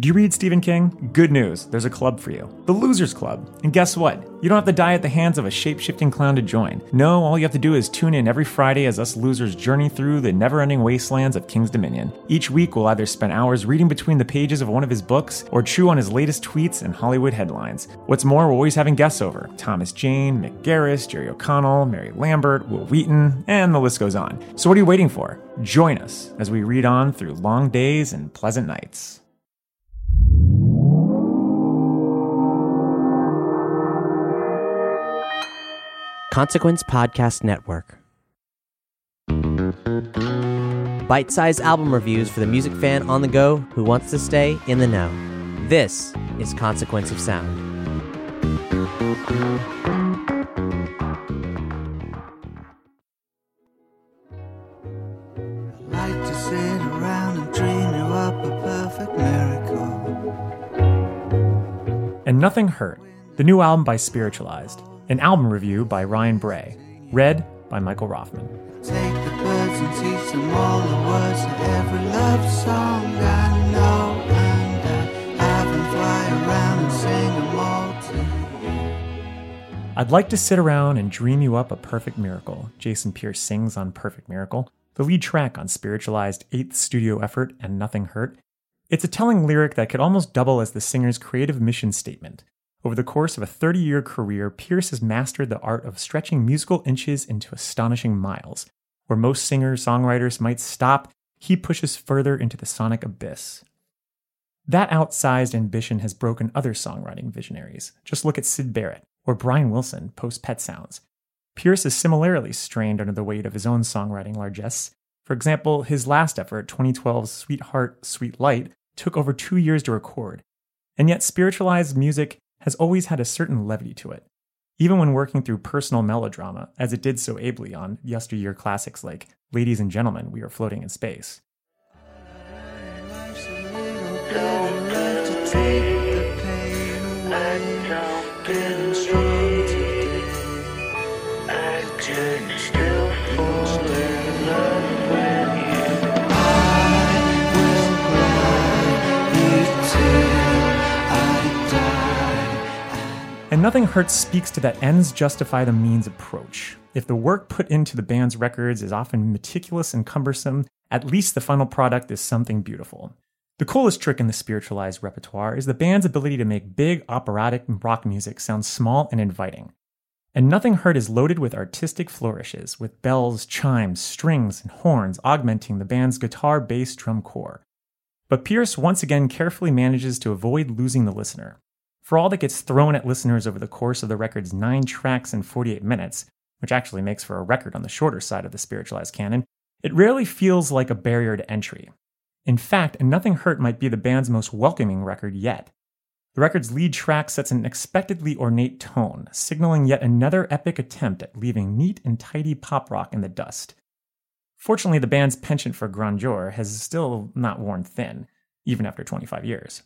Do you read Stephen King? Good news, there's a club for you the Losers Club. And guess what? You don't have to die at the hands of a shape shifting clown to join. No, all you have to do is tune in every Friday as us losers journey through the never ending wastelands of King's Dominion. Each week, we'll either spend hours reading between the pages of one of his books or chew on his latest tweets and Hollywood headlines. What's more, we're always having guests over Thomas Jane, Mick Garris, Jerry O'Connell, Mary Lambert, Wil Wheaton, and the list goes on. So, what are you waiting for? Join us as we read on through long days and pleasant nights. Consequence Podcast Network. Bite sized album reviews for the music fan on the go who wants to stay in the know. This is Consequence of Sound. like to sit around and dream you up a perfect miracle. And Nothing Hurt, the new album by Spiritualized, an album review by Ryan Bray, read by Michael Roffman. Take the birds and teach them all the words to every love song I know, and I have them fly around and sing them all to you. I'd like to sit around and dream you up a perfect miracle, Jason Pierce sings on Perfect Miracle, the lead track on Spiritualized eighth studio effort and Nothing Hurt. It's a telling lyric that could almost double as the singer's creative mission statement. Over the course of a 30 year career, Pierce has mastered the art of stretching musical inches into astonishing miles. Where most singers songwriters might stop, he pushes further into the sonic abyss. That outsized ambition has broken other songwriting visionaries. Just look at Syd Barrett or Brian Wilson post Pet Sounds. Pierce is similarly strained under the weight of his own songwriting largesse. For example, his last effort, 2012's Sweetheart, Sweet Light, took over two years to record. And yet, spiritualized music has always had a certain levity to it, even when working through personal melodrama, as it did so ably on yesteryear classics like Ladies and Gentlemen, We Are Floating in Space. Life's And Nothing Hurts speaks to that ends justify the means approach. If the work put into the band's records is often meticulous and cumbersome, at least the final product is something beautiful. The coolest trick in the spiritualized repertoire is the band's ability to make big operatic rock music sound small and inviting. And Nothing Hurt is loaded with artistic flourishes, with bells, chimes, strings, and horns augmenting the band's guitar bass drum core. But Pierce once again carefully manages to avoid losing the listener. For all that gets thrown at listeners over the course of the record's nine tracks and 48 minutes, which actually makes for a record on the shorter side of the spiritualized canon, it rarely feels like a barrier to entry. In fact, Nothing Hurt might be the band's most welcoming record yet. The record's lead track sets an expectedly ornate tone, signaling yet another epic attempt at leaving neat and tidy pop rock in the dust. Fortunately, the band's penchant for grandeur has still not worn thin, even after 25 years.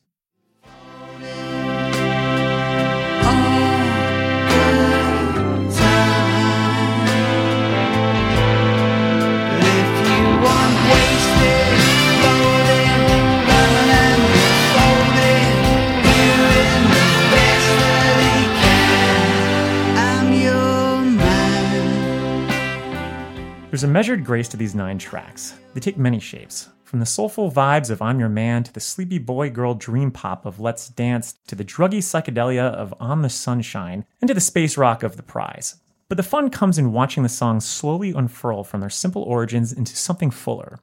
There's a measured grace to these nine tracks. They take many shapes, from the soulful vibes of I'm Your Man to the sleepy boy girl dream pop of Let's Dance to the druggy psychedelia of On the Sunshine and to the space rock of The Prize. But the fun comes in watching the songs slowly unfurl from their simple origins into something fuller.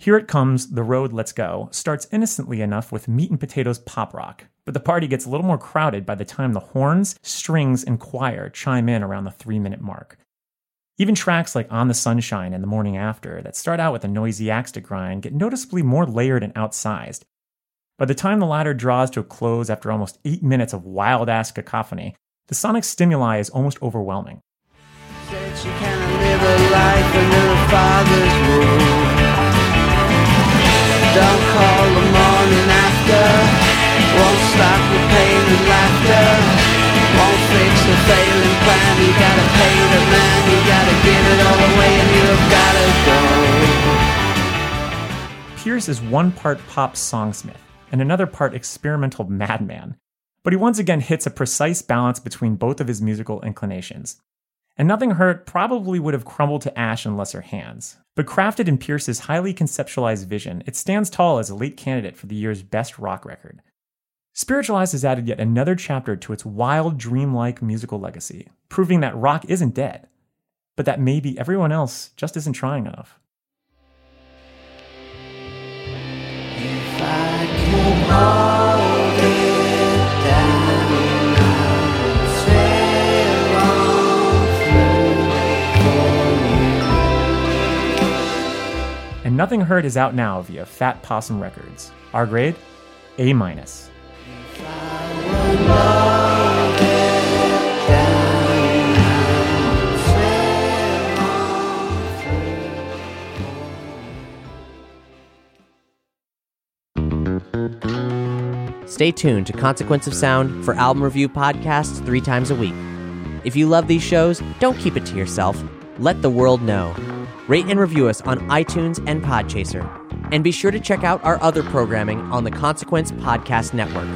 Here it comes, The Road Let's Go starts innocently enough with meat and potatoes pop rock, but the party gets a little more crowded by the time the horns, strings, and choir chime in around the three minute mark. Even tracks like On the Sunshine and The Morning After, that start out with a noisy axe to grind, get noticeably more layered and outsized. By the time the latter draws to a close after almost eight minutes of wild ass cacophony, the sonic stimuli is almost overwhelming. Don't call the morning after. Won't stop the pain and laughter. Pierce is one part pop songsmith, and another part experimental madman. But he once again hits a precise balance between both of his musical inclinations. And Nothing Hurt probably would have crumbled to ash in lesser hands. But crafted in Pierce's highly conceptualized vision, it stands tall as a late candidate for the year's best rock record. Spiritualized has added yet another chapter to its wild, dreamlike musical legacy, proving that rock isn't dead, but that maybe everyone else just isn't trying enough. And Nothing Hurt is out now via Fat Possum Records. Our grade? A minus. Stay tuned to Consequence of Sound for album review podcasts three times a week. If you love these shows, don't keep it to yourself. Let the world know. Rate and review us on iTunes and Podchaser. And be sure to check out our other programming on the Consequence Podcast Network.